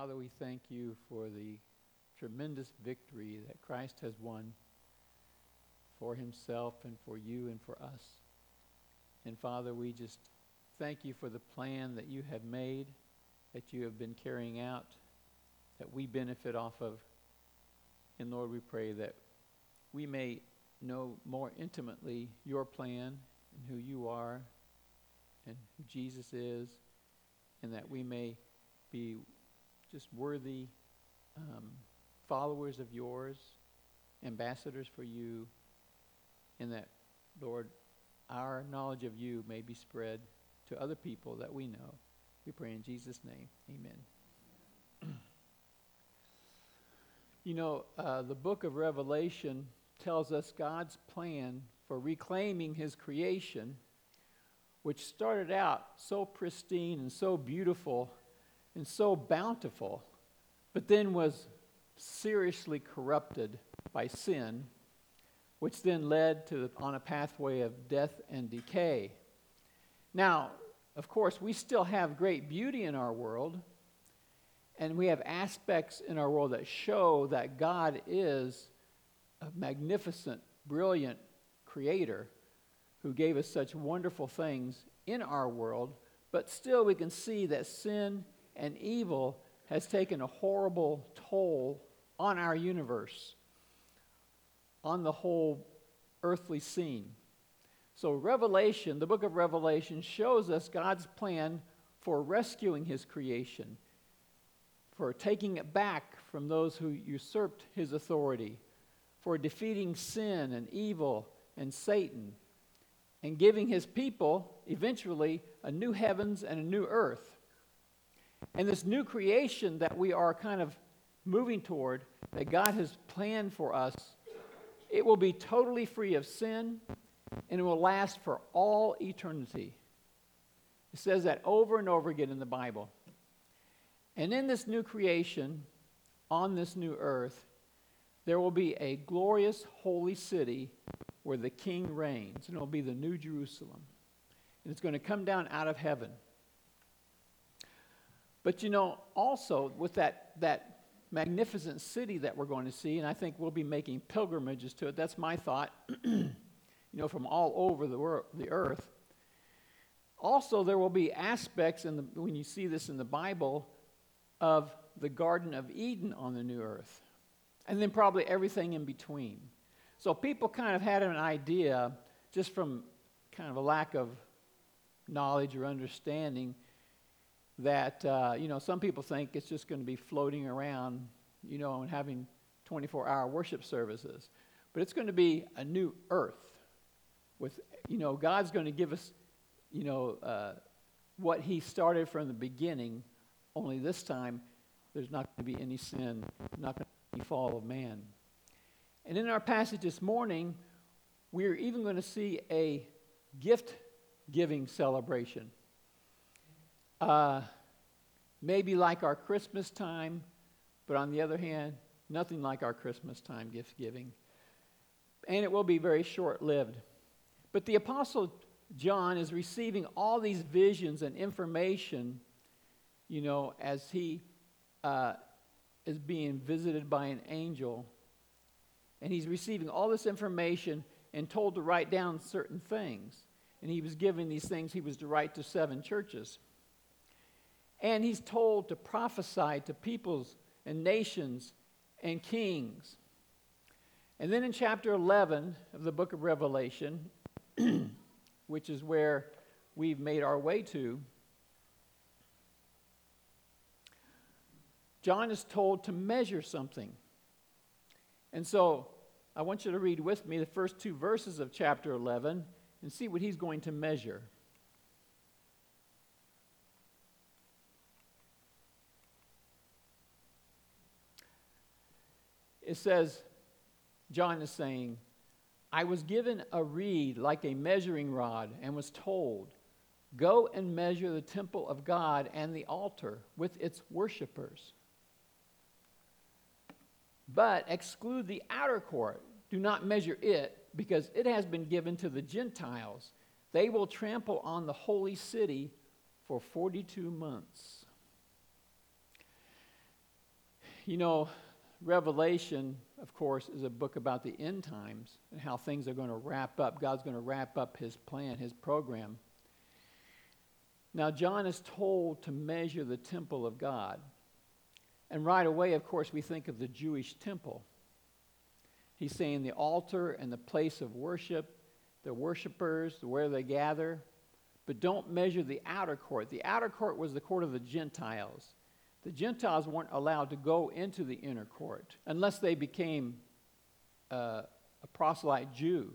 Father, we thank you for the tremendous victory that Christ has won for himself and for you and for us. And Father, we just thank you for the plan that you have made, that you have been carrying out, that we benefit off of. And Lord, we pray that we may know more intimately your plan and who you are and who Jesus is, and that we may be just worthy um, followers of yours, ambassadors for you, in that, Lord, our knowledge of you may be spread to other people that we know. We pray in Jesus' name. Amen. you know, uh, the book of Revelation tells us God's plan for reclaiming his creation, which started out so pristine and so beautiful and so bountiful, but then was seriously corrupted by sin, which then led to on a pathway of death and decay. Now, of course, we still have great beauty in our world, and we have aspects in our world that show that God is a magnificent, brilliant creator who gave us such wonderful things in our world, but still we can see that sin and evil has taken a horrible toll on our universe, on the whole earthly scene. So, Revelation, the book of Revelation, shows us God's plan for rescuing his creation, for taking it back from those who usurped his authority, for defeating sin and evil and Satan, and giving his people eventually a new heavens and a new earth. And this new creation that we are kind of moving toward, that God has planned for us, it will be totally free of sin and it will last for all eternity. It says that over and over again in the Bible. And in this new creation, on this new earth, there will be a glorious holy city where the king reigns, and it will be the New Jerusalem. And it's going to come down out of heaven. But you know, also with that, that magnificent city that we're going to see, and I think we'll be making pilgrimages to it. That's my thought, you know, from all over the, world, the earth. Also, there will be aspects, in the, when you see this in the Bible, of the Garden of Eden on the new earth. And then probably everything in between. So people kind of had an idea, just from kind of a lack of knowledge or understanding, that, uh, you know, some people think it's just going to be floating around, you know, and having 24 hour worship services. But it's going to be a new earth with, you know, God's going to give us, you know, uh, what He started from the beginning, only this time there's not going to be any sin, not going to be any fall of man. And in our passage this morning, we're even going to see a gift giving celebration. Uh, maybe like our Christmas time, but on the other hand, nothing like our Christmas time gift giving. And it will be very short lived. But the Apostle John is receiving all these visions and information, you know, as he uh, is being visited by an angel. And he's receiving all this information and told to write down certain things. And he was given these things, he was to write to seven churches. And he's told to prophesy to peoples and nations and kings. And then in chapter 11 of the book of Revelation, which is where we've made our way to, John is told to measure something. And so I want you to read with me the first two verses of chapter 11 and see what he's going to measure. It says, John is saying, I was given a reed like a measuring rod and was told, Go and measure the temple of God and the altar with its worshippers. But exclude the outer court. Do not measure it, because it has been given to the Gentiles. They will trample on the holy city for 42 months. You know, Revelation, of course, is a book about the end times and how things are going to wrap up. God's going to wrap up his plan, his program. Now, John is told to measure the temple of God. And right away, of course, we think of the Jewish temple. He's saying the altar and the place of worship, the worshipers, where they gather, but don't measure the outer court. The outer court was the court of the Gentiles. The Gentiles weren't allowed to go into the inner court unless they became uh, a proselyte Jew.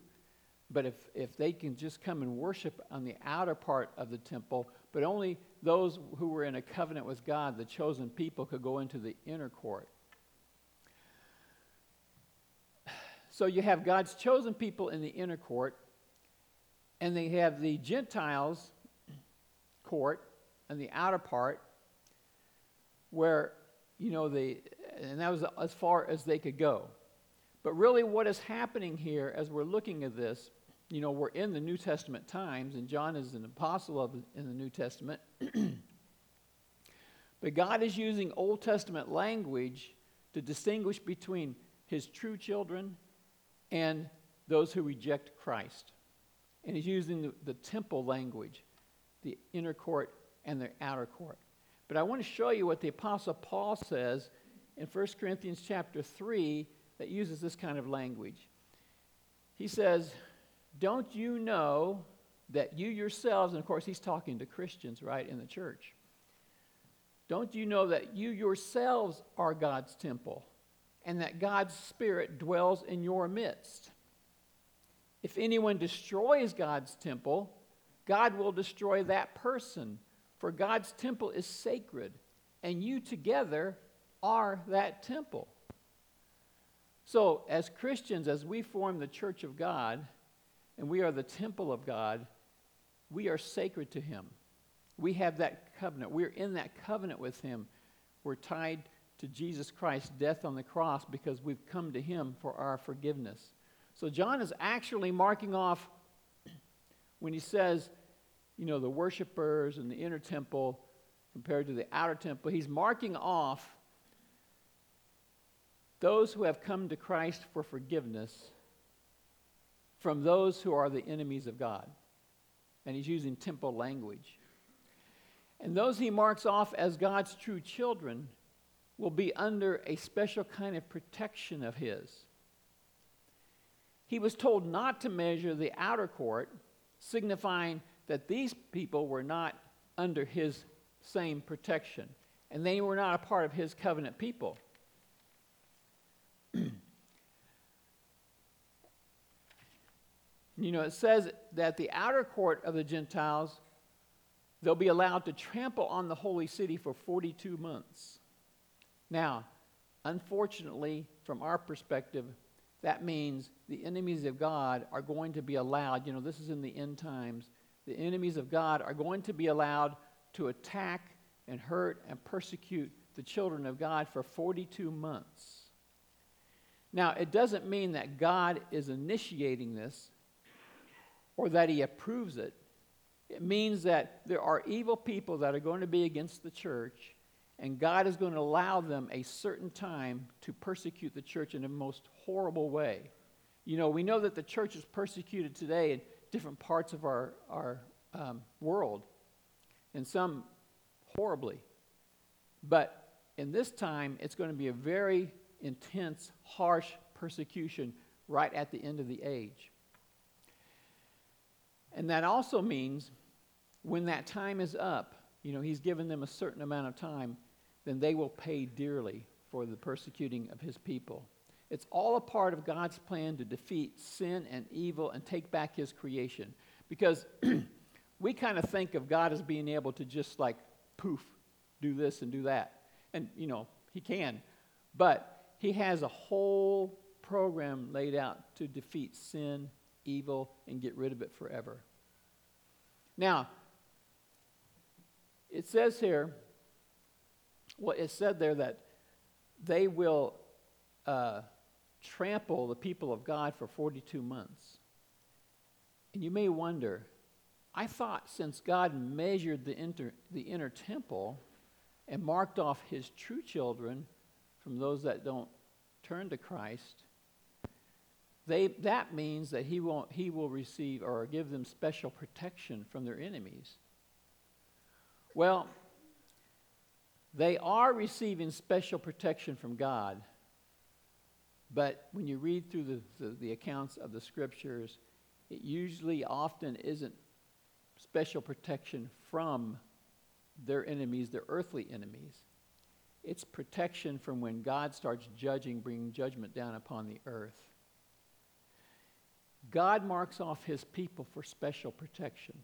But if, if they can just come and worship on the outer part of the temple, but only those who were in a covenant with God, the chosen people, could go into the inner court. So you have God's chosen people in the inner court, and they have the Gentiles' court and the outer part, where, you know, they, and that was as far as they could go. But really, what is happening here as we're looking at this, you know, we're in the New Testament times, and John is an apostle of in the New Testament. but God is using Old Testament language to distinguish between his true children and those who reject Christ. And he's using the, the temple language, the inner court and the outer court. But I want to show you what the Apostle Paul says in 1 Corinthians chapter 3 that uses this kind of language. He says, Don't you know that you yourselves, and of course he's talking to Christians, right, in the church. Don't you know that you yourselves are God's temple and that God's Spirit dwells in your midst? If anyone destroys God's temple, God will destroy that person for God's temple is sacred, and you together are that temple. So, as Christians, as we form the church of God, and we are the temple of God, we are sacred to Him. We have that covenant. We're in that covenant with Him. We're tied to Jesus Christ's death on the cross because we've come to Him for our forgiveness. So, John is actually marking off when he says, you know, the worshipers and the inner temple compared to the outer temple. He's marking off those who have come to Christ for forgiveness from those who are the enemies of God. And he's using temple language. And those he marks off as God's true children will be under a special kind of protection of his. He was told not to measure the outer court, signifying that these people were not under his same protection, and they were not a part of his covenant people. you know, it says that the outer court of the Gentiles, they'll be allowed to trample on the holy city for 42 months. Now, unfortunately, from our perspective, that means the enemies of God are going to be allowed, you know, this is in the end times, the enemies of God are going to be allowed to attack and hurt and persecute the children of God for 42 months. Now, it doesn't mean that God is initiating this or that he approves it. It means that there are evil people that are going to be against the church, and God is going to allow them a certain time to persecute the church in a most horrible way. You know, we know that the church is persecuted today, and different parts of our, our um, world, and some horribly. But in this time, it's going to be a very intense, harsh persecution right at the end of the age. And that also means when that time is up, you know, he's given them a certain amount of time, then they will pay dearly for the persecuting of his people. It's all a part of God's plan to defeat sin and evil and take back his creation. Because we kind of think of God as being able to just like poof, do this and do that. And, you know, he can. But he has a whole program laid out to defeat sin, evil, and get rid of it forever. Now, it says here, well, it said there that they will. Uh, trample the people of God for 42 months. And you may wonder, I thought since God measured the, inter, the inner temple and marked off his true children from those that don't turn to Christ, they, that means that he, won't, he will receive or give them special protection from their enemies. Well, they are receiving special protection from God, but when you read through the, the, the accounts of the scriptures, it usually often isn't special protection from their enemies, their earthly enemies. It's protection from when God starts judging, bringing judgment down upon the earth. God marks off his people for special protection.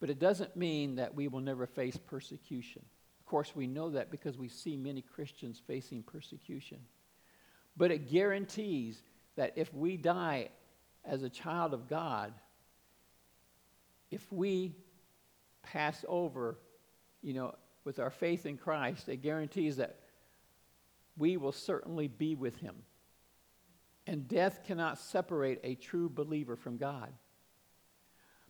But it doesn't mean that we will never face persecution. Of course, we know that because we see many Christians facing persecution. But it guarantees that if we die as a child of God, if we pass over, you know, with our faith in Christ, it guarantees that we will certainly be with him. And death cannot separate a true believer from God.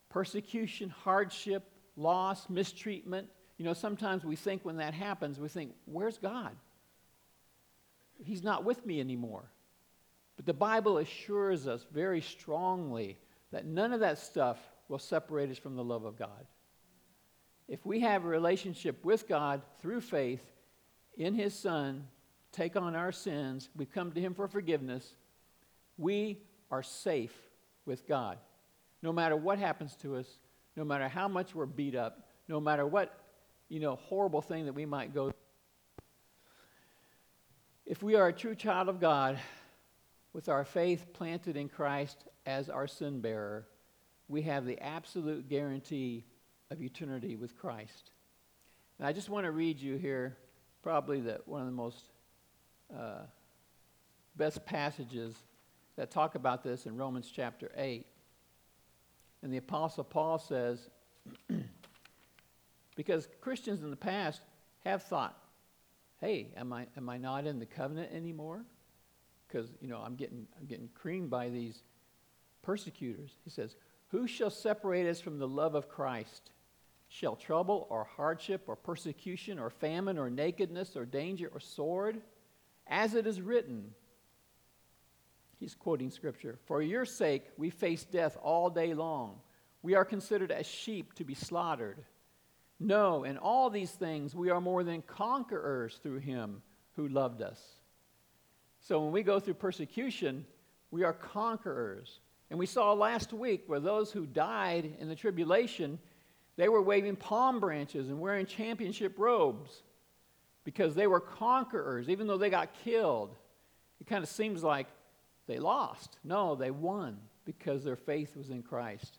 Persecution, hardship, loss, mistreatment, you know, sometimes we think when that happens, we think, where's God? He's not with me anymore. But the Bible assures us very strongly that none of that stuff will separate us from the love of God. If we have a relationship with God through faith in His Son, take on our sins, we come to Him for forgiveness, we are safe with God. No matter what happens to us, no matter how much we're beat up, no matter what, you know, horrible thing that we might go if we are a true child of God, with our faith planted in Christ as our sin bearer, we have the absolute guarantee of eternity with Christ. And I just want to read you here probably the, one of the most uh, best passages that talk about this in Romans chapter 8. And the Apostle Paul says, because Christians in the past have thought, hey, am I, am I not in the covenant anymore? Because, you know, I'm getting, I'm getting creamed by these persecutors. He says, Who shall separate us from the love of Christ? Shall trouble or hardship or persecution or famine or nakedness or danger or sword? As it is written, he's quoting scripture, For your sake we face death all day long. We are considered as sheep to be slaughtered. No, in all these things we are more than conquerors through him who loved us. So when we go through persecution, we are conquerors. And we saw last week where those who died in the tribulation, they were waving palm branches and wearing championship robes because they were conquerors, even though they got killed. It kind of seems like they lost. No, they won because their faith was in Christ.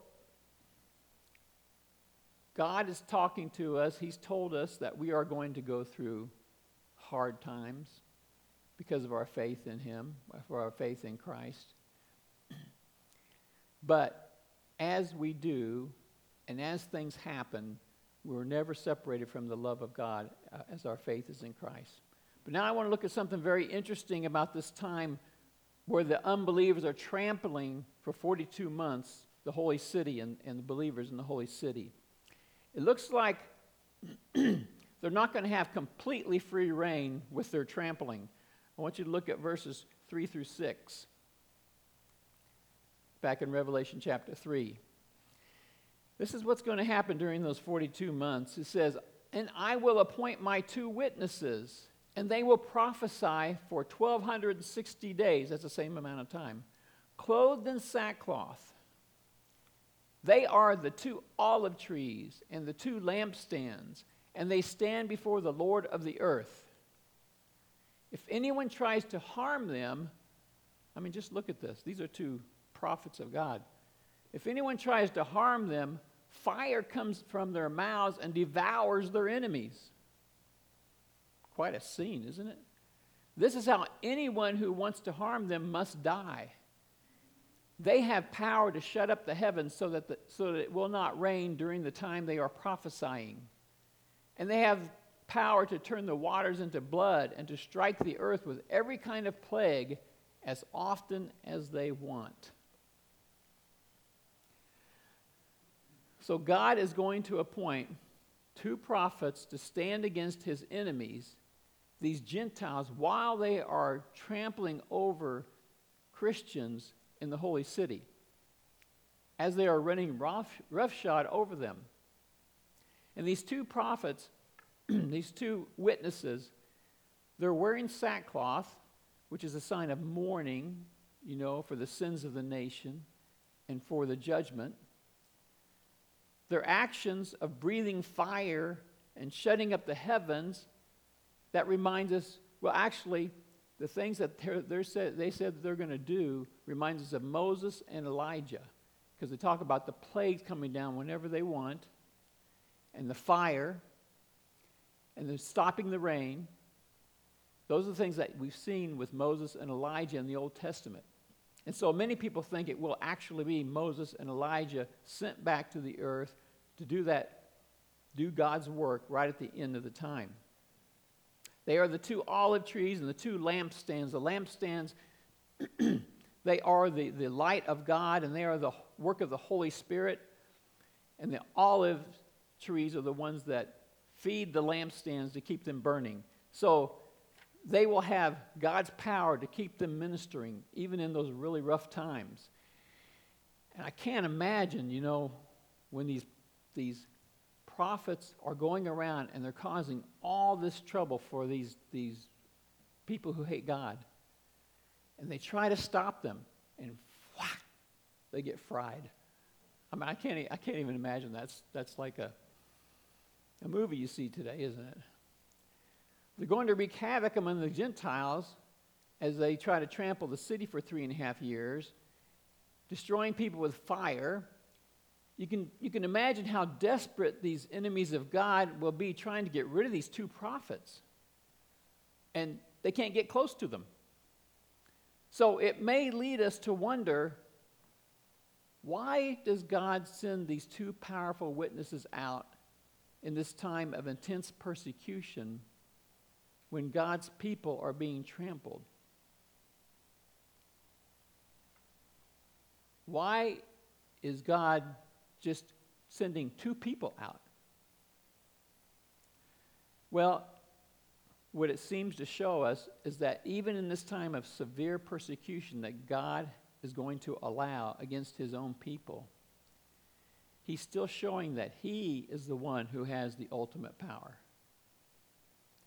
God is talking to us. He's told us that we are going to go through hard times because of our faith in Him, for our faith in Christ. But as we do, and as things happen, we're never separated from the love of God uh, as our faith is in Christ. But now I want to look at something very interesting about this time where the unbelievers are trampling for 42 months the holy city and, and the believers in the holy city. It looks like they're not going to have completely free reign with their trampling. I want you to look at verses 3 through 6, back in Revelation chapter 3. This is what's going to happen during those 42 months. It says, And I will appoint my two witnesses, and they will prophesy for 1,260 days. That's the same amount of time. Clothed in sackcloth they are the two olive trees and the two lampstands, and they stand before the Lord of the earth. If anyone tries to harm them, I mean, just look at this. These are two prophets of God. If anyone tries to harm them, fire comes from their mouths and devours their enemies. Quite a scene, isn't it? This is how anyone who wants to harm them must die. They have power to shut up the heavens so that, the, so that it will not rain during the time they are prophesying. And they have power to turn the waters into blood and to strike the earth with every kind of plague as often as they want. So God is going to appoint two prophets to stand against his enemies, these Gentiles, while they are trampling over Christians in the holy city as they are running rough, roughshod over them. And these two prophets, these two witnesses, they're wearing sackcloth, which is a sign of mourning, you know, for the sins of the nation and for the judgment. Their actions of breathing fire and shutting up the heavens, that reminds us, well, actually, the things that they're, they're said, they said they're going to do reminds us of Moses and Elijah because they talk about the plagues coming down whenever they want and the fire and the stopping the rain. Those are the things that we've seen with Moses and Elijah in the Old Testament. And so many people think it will actually be Moses and Elijah sent back to the earth to do that, do God's work right at the end of the time. They are the two olive trees and the two lampstands. The lampstands, they are the, the light of God and they are the work of the Holy Spirit. And the olive trees are the ones that feed the lampstands to keep them burning. So they will have God's power to keep them ministering, even in those really rough times. And I can't imagine, you know, when these, these prophets are going around and they're causing all this trouble for these, these people who hate God. And they try to stop them, and whack, they get fried. I mean, I can't, I can't even imagine that's, that's like a, a movie you see today, isn't it? They're going to wreak havoc among the Gentiles as they try to trample the city for three and a half years, destroying people with fire you can, you can imagine how desperate these enemies of God will be trying to get rid of these two prophets. And they can't get close to them. So it may lead us to wonder why does God send these two powerful witnesses out in this time of intense persecution when God's people are being trampled? Why is God just sending two people out? Well, what it seems to show us is that even in this time of severe persecution that God is going to allow against his own people, he's still showing that he is the one who has the ultimate power.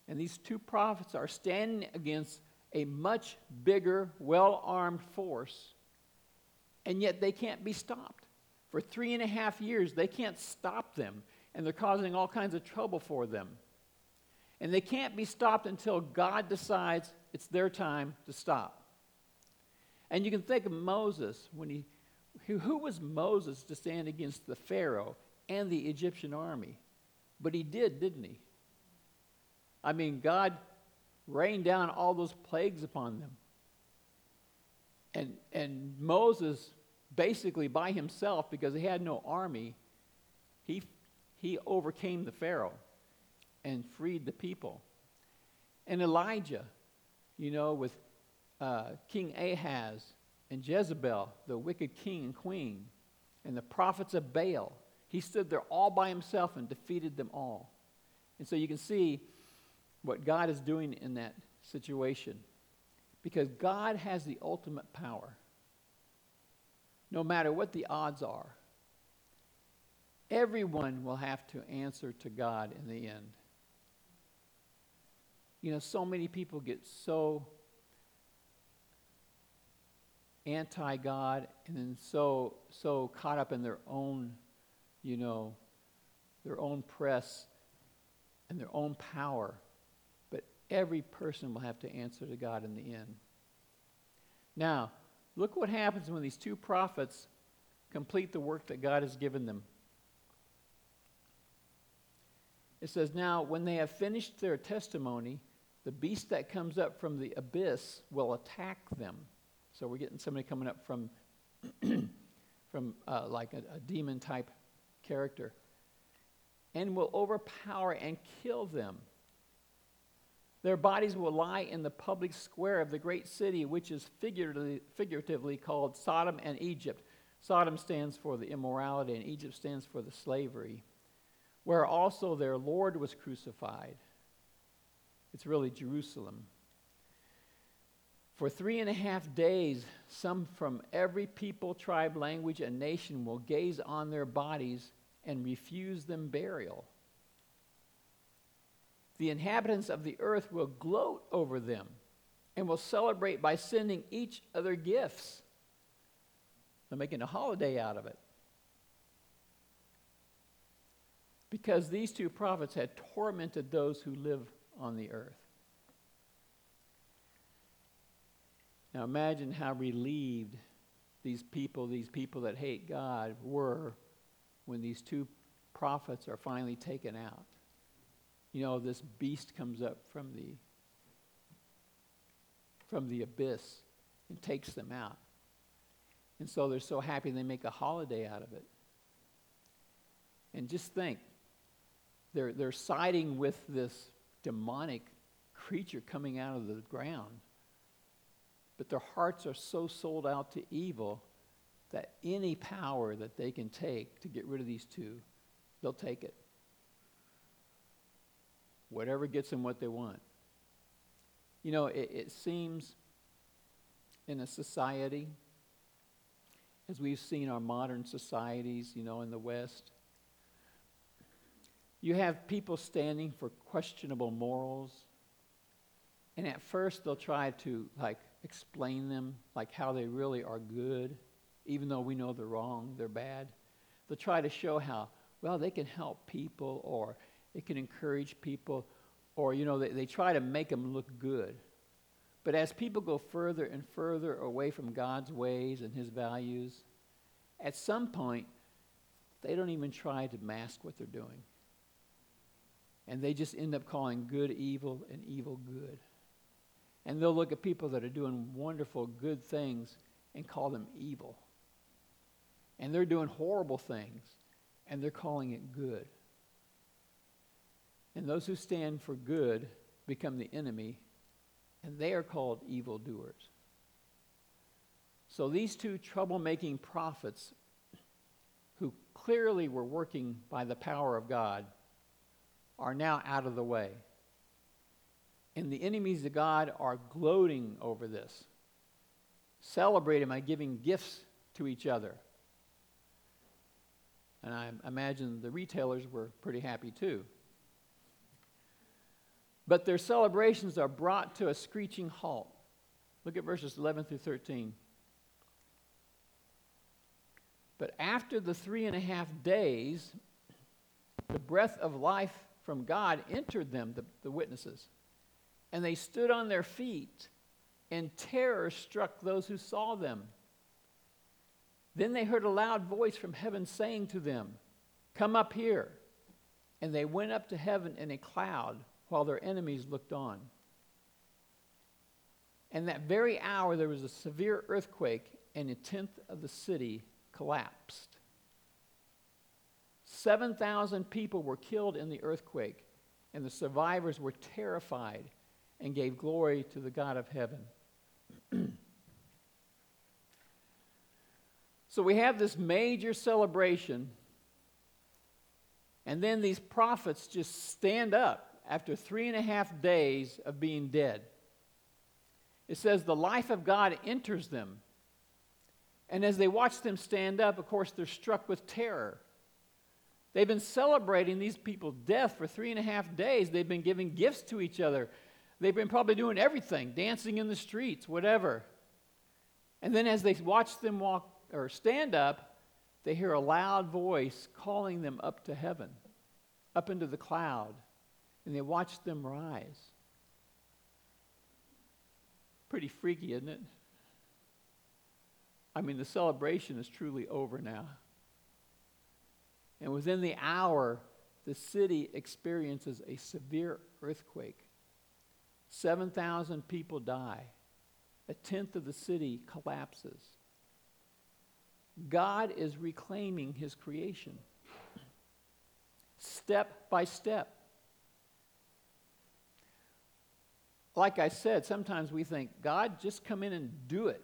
And these two prophets are standing against a much bigger, well armed force, and yet they can't be stopped. For three and a half years, they can't stop them, and they're causing all kinds of trouble for them. And they can't be stopped until God decides it's their time to stop. And you can think of Moses when he, who was Moses to stand against the Pharaoh and the Egyptian army? But he did, didn't he? I mean, God rained down all those plagues upon them. And, and Moses basically by himself because he had no army, he, he overcame the Pharaoh and freed the people. And Elijah, you know, with uh, King Ahaz and Jezebel, the wicked king and queen, and the prophets of Baal, he stood there all by himself and defeated them all. And so you can see what God is doing in that situation. Because God has the ultimate power no matter what the odds are. Everyone will have to answer to God in the end. You know, so many people get so anti God and then so so caught up in their own, you know, their own press and their own power. But every person will have to answer to God in the end. Now, Look what happens when these two prophets complete the work that God has given them. It says, Now, when they have finished their testimony, the beast that comes up from the abyss will attack them. So we're getting somebody coming up from, from uh, like a, a demon type character, and will overpower and kill them. Their bodies will lie in the public square of the great city, which is figuratively, figuratively called Sodom and Egypt. Sodom stands for the immorality, and Egypt stands for the slavery, where also their Lord was crucified. It's really Jerusalem. For three and a half days, some from every people, tribe, language, and nation will gaze on their bodies and refuse them burial the inhabitants of the earth will gloat over them and will celebrate by sending each other gifts. They're making a holiday out of it. Because these two prophets had tormented those who live on the earth. Now imagine how relieved these people, these people that hate God, were when these two prophets are finally taken out you know, this beast comes up from the from the abyss and takes them out. And so they're so happy they make a holiday out of it. And just think, they're, they're siding with this demonic creature coming out of the ground. But their hearts are so sold out to evil that any power that they can take to get rid of these two, they'll take it whatever gets them what they want. You know, it, it seems in a society, as we've seen our modern societies, you know, in the West, you have people standing for questionable morals. And at first, they'll try to, like, explain them, like how they really are good, even though we know they're wrong, they're bad. They'll try to show how, well, they can help people or it can encourage people, or, you know, they, they try to make them look good. But as people go further and further away from God's ways and His values, at some point, they don't even try to mask what they're doing. And they just end up calling good evil and evil good. And they'll look at people that are doing wonderful, good things and call them evil. And they're doing horrible things and they're calling it good. And those who stand for good become the enemy, and they are called evildoers. So these two troublemaking prophets, who clearly were working by the power of God, are now out of the way. And the enemies of God are gloating over this, celebrating by giving gifts to each other. And I imagine the retailers were pretty happy too. But their celebrations are brought to a screeching halt. Look at verses 11 through 13. But after the three and a half days, the breath of life from God entered them, the, the witnesses, and they stood on their feet, and terror struck those who saw them. Then they heard a loud voice from heaven saying to them, Come up here. And they went up to heaven in a cloud while their enemies looked on. And that very hour, there was a severe earthquake, and a tenth of the city collapsed. 7,000 people were killed in the earthquake, and the survivors were terrified and gave glory to the God of heaven. so we have this major celebration, and then these prophets just stand up after three and a half days of being dead. It says the life of God enters them. And as they watch them stand up, of course, they're struck with terror. They've been celebrating these people's death for three and a half days. They've been giving gifts to each other. They've been probably doing everything, dancing in the streets, whatever. And then as they watch them walk or stand up, they hear a loud voice calling them up to heaven, up into the cloud and they watched them rise. Pretty freaky, isn't it? I mean, the celebration is truly over now. And within the hour, the city experiences a severe earthquake. 7,000 people die. A tenth of the city collapses. God is reclaiming his creation step by step. Like I said, sometimes we think, God, just come in and do it.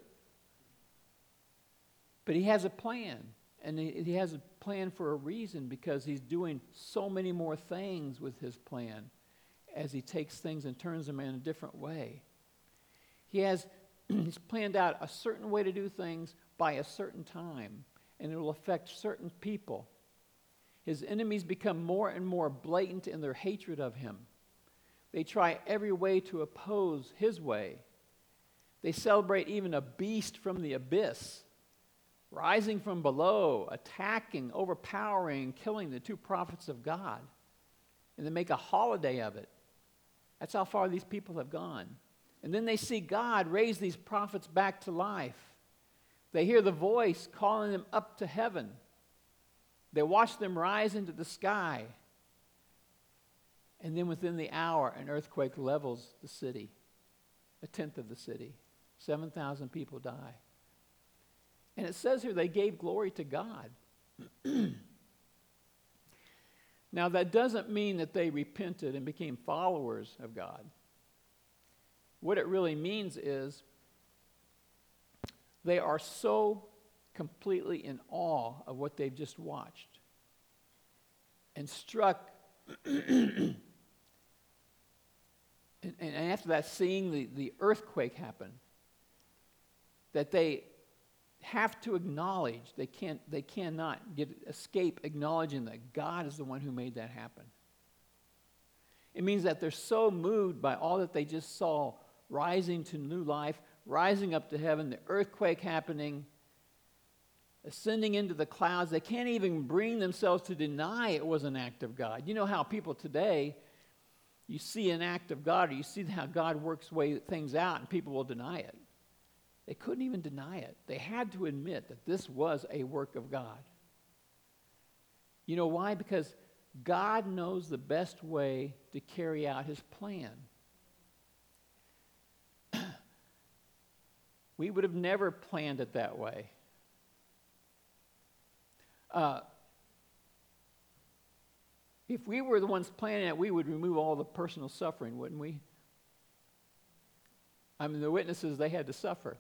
But he has a plan. And he, has a plan for a reason because he's doing so many more things with his plan as he takes things and turns them in a different way. He has he's planned out a certain way to do things by a certain time, and it will affect certain people. His enemies become more and more blatant in their hatred of him. They try every way to oppose his way. They celebrate even a beast from the abyss, rising from below, attacking, overpowering, killing the two prophets of God. And they make a holiday of it. That's how far these people have gone. And then they see God raise these prophets back to life. They hear the voice calling them up to heaven. They watch them rise into the sky. And then within the hour, an earthquake levels the city, a tenth of the city. 7,000 people die. And it says here they gave glory to God. Now, that doesn't mean that they repented and became followers of God. What it really means is they are so completely in awe of what they've just watched and struck. and, and after that, seeing the, the earthquake happen, that they have to acknowledge they can't they cannot get escape acknowledging that God is the one who made that happen. It means that they're so moved by all that they just saw rising to new life, rising up to heaven, the earthquake happening, ascending into the clouds, they can't even bring themselves to deny it was an act of God. You know how people today you see an act of God or you see how God works way things out and people will deny it. They couldn't even deny it. They had to admit that this was a work of God. You know why? Because God knows the best way to carry out his plan. we would have never planned it that way. Uh, if we were the ones planning it, we would remove all the personal suffering, wouldn't we? I mean, the witnesses, they had to suffer.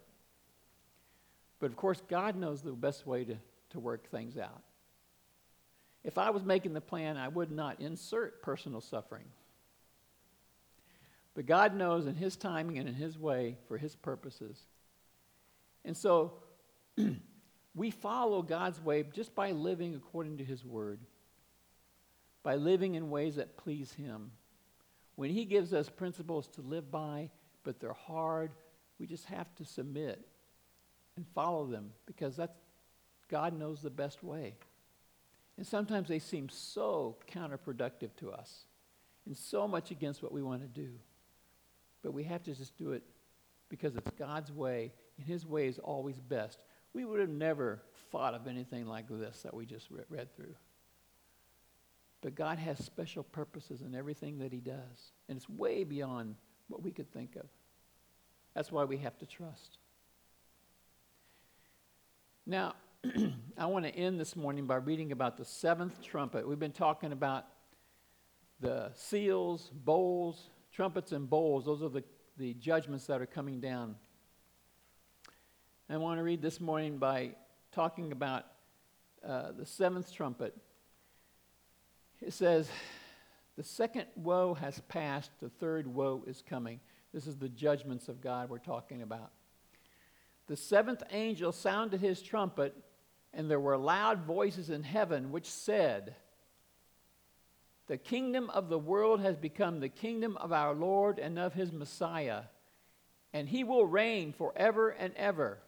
But of course, God knows the best way to, to work things out. If I was making the plan, I would not insert personal suffering. But God knows in His timing and in His way for His purposes. And so we follow God's way just by living according to His word, by living in ways that please Him. When He gives us principles to live by, but they're hard, we just have to submit and follow them because that's, God knows the best way. And sometimes they seem so counterproductive to us and so much against what we want to do. But we have to just do it because it's God's way, and His way is always best. We would have never thought of anything like this that we just read through. But God has special purposes in everything that He does, and it's way beyond what we could think of. That's why we have to trust. Now, I want to end this morning by reading about the seventh trumpet. We've been talking about the seals, bowls, trumpets, and bowls. Those are the, the judgments that are coming down. I want to read this morning by talking about uh, the seventh trumpet. It says, The second woe has passed, the third woe is coming. This is the judgments of God we're talking about the seventh angel sounded his trumpet, and there were loud voices in heaven which said, The kingdom of the world has become the kingdom of our Lord and of his Messiah, and he will reign forever and ever.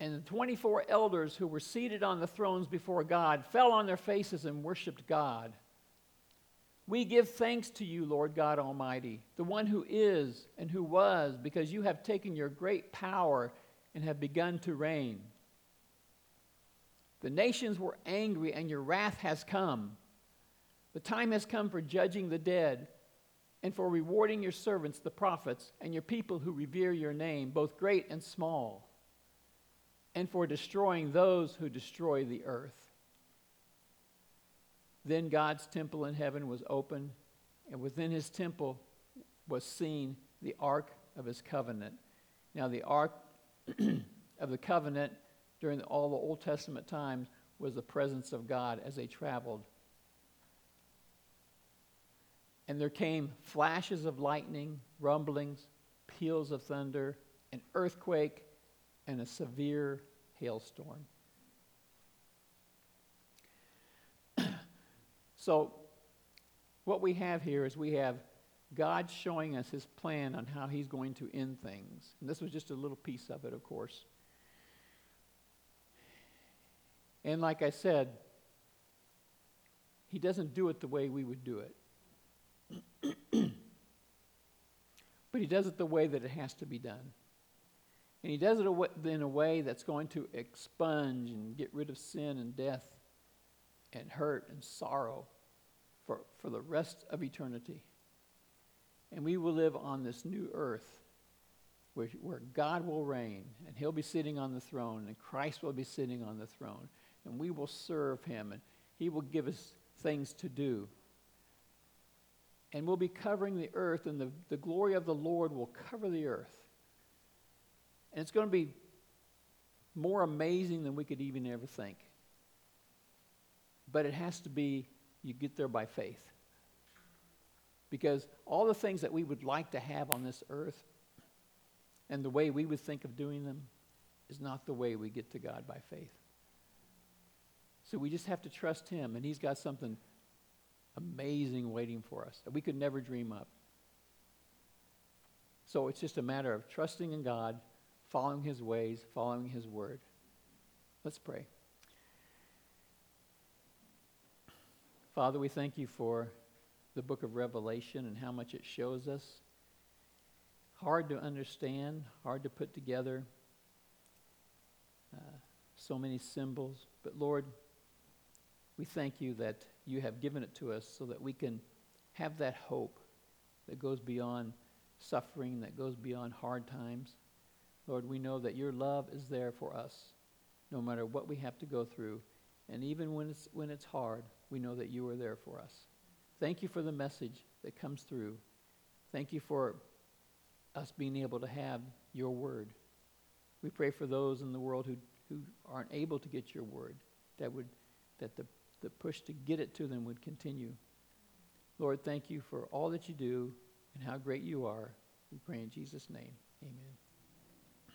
And the 24 elders who were seated on the thrones before God fell on their faces and worshiped God. We give thanks to you, Lord God Almighty, the one who is and who was, because you have taken your great power and have begun to reign. The nations were angry, and your wrath has come. The time has come for judging the dead and for rewarding your servants, the prophets, and your people who revere your name, both great and small, and for destroying those who destroy the earth. Then God's temple in heaven was opened, and within his temple was seen the ark of his covenant. Now, the ark of the covenant during all the Old Testament times was the presence of God as they traveled. And there came flashes of lightning, rumblings, peals of thunder, an earthquake, and a severe hailstorm. so, what we have here is we have God showing us his plan on how he's going to end things. And this was just a little piece of it, of course. And like I said, he doesn't do it the way we would do it. but he does it the way that it has to be done. And he does it in a way that's going to expunge and get rid of sin and death and hurt and sorrow for, for the rest of eternity. And we will live on this new earth where, where God will reign and he'll be sitting on the throne and Christ will be sitting on the throne. And we will serve him and he will give us things to do. And we'll be covering the earth, and the, the glory of the Lord will cover the earth. And it's going to be more amazing than we could even ever think. But it has to be, you get there by faith. Because all the things that we would like to have on this earth and the way we would think of doing them is not the way we get to God by faith. So we just have to trust Him, and He's got something amazing waiting for us that we could never dream up. So it's just a matter of trusting in God, following His ways, following His word. Let's pray. Father, we thank you for the book of Revelation and how much it shows us. Hard to understand, hard to put together. Uh, so many symbols. But Lord, we thank you that you have given it to us so that we can have that hope that goes beyond suffering, that goes beyond hard times. Lord, we know that your love is there for us no matter what we have to go through. And even when it's, when it's hard, we know that you are there for us. Thank you for the message that comes through. Thank you for us being able to have your word. We pray for those in the world who, who aren't able to get your word, that, would, that the, the push to get it to them would continue. Lord, thank you for all that you do and how great you are. We pray in Jesus' name. Amen.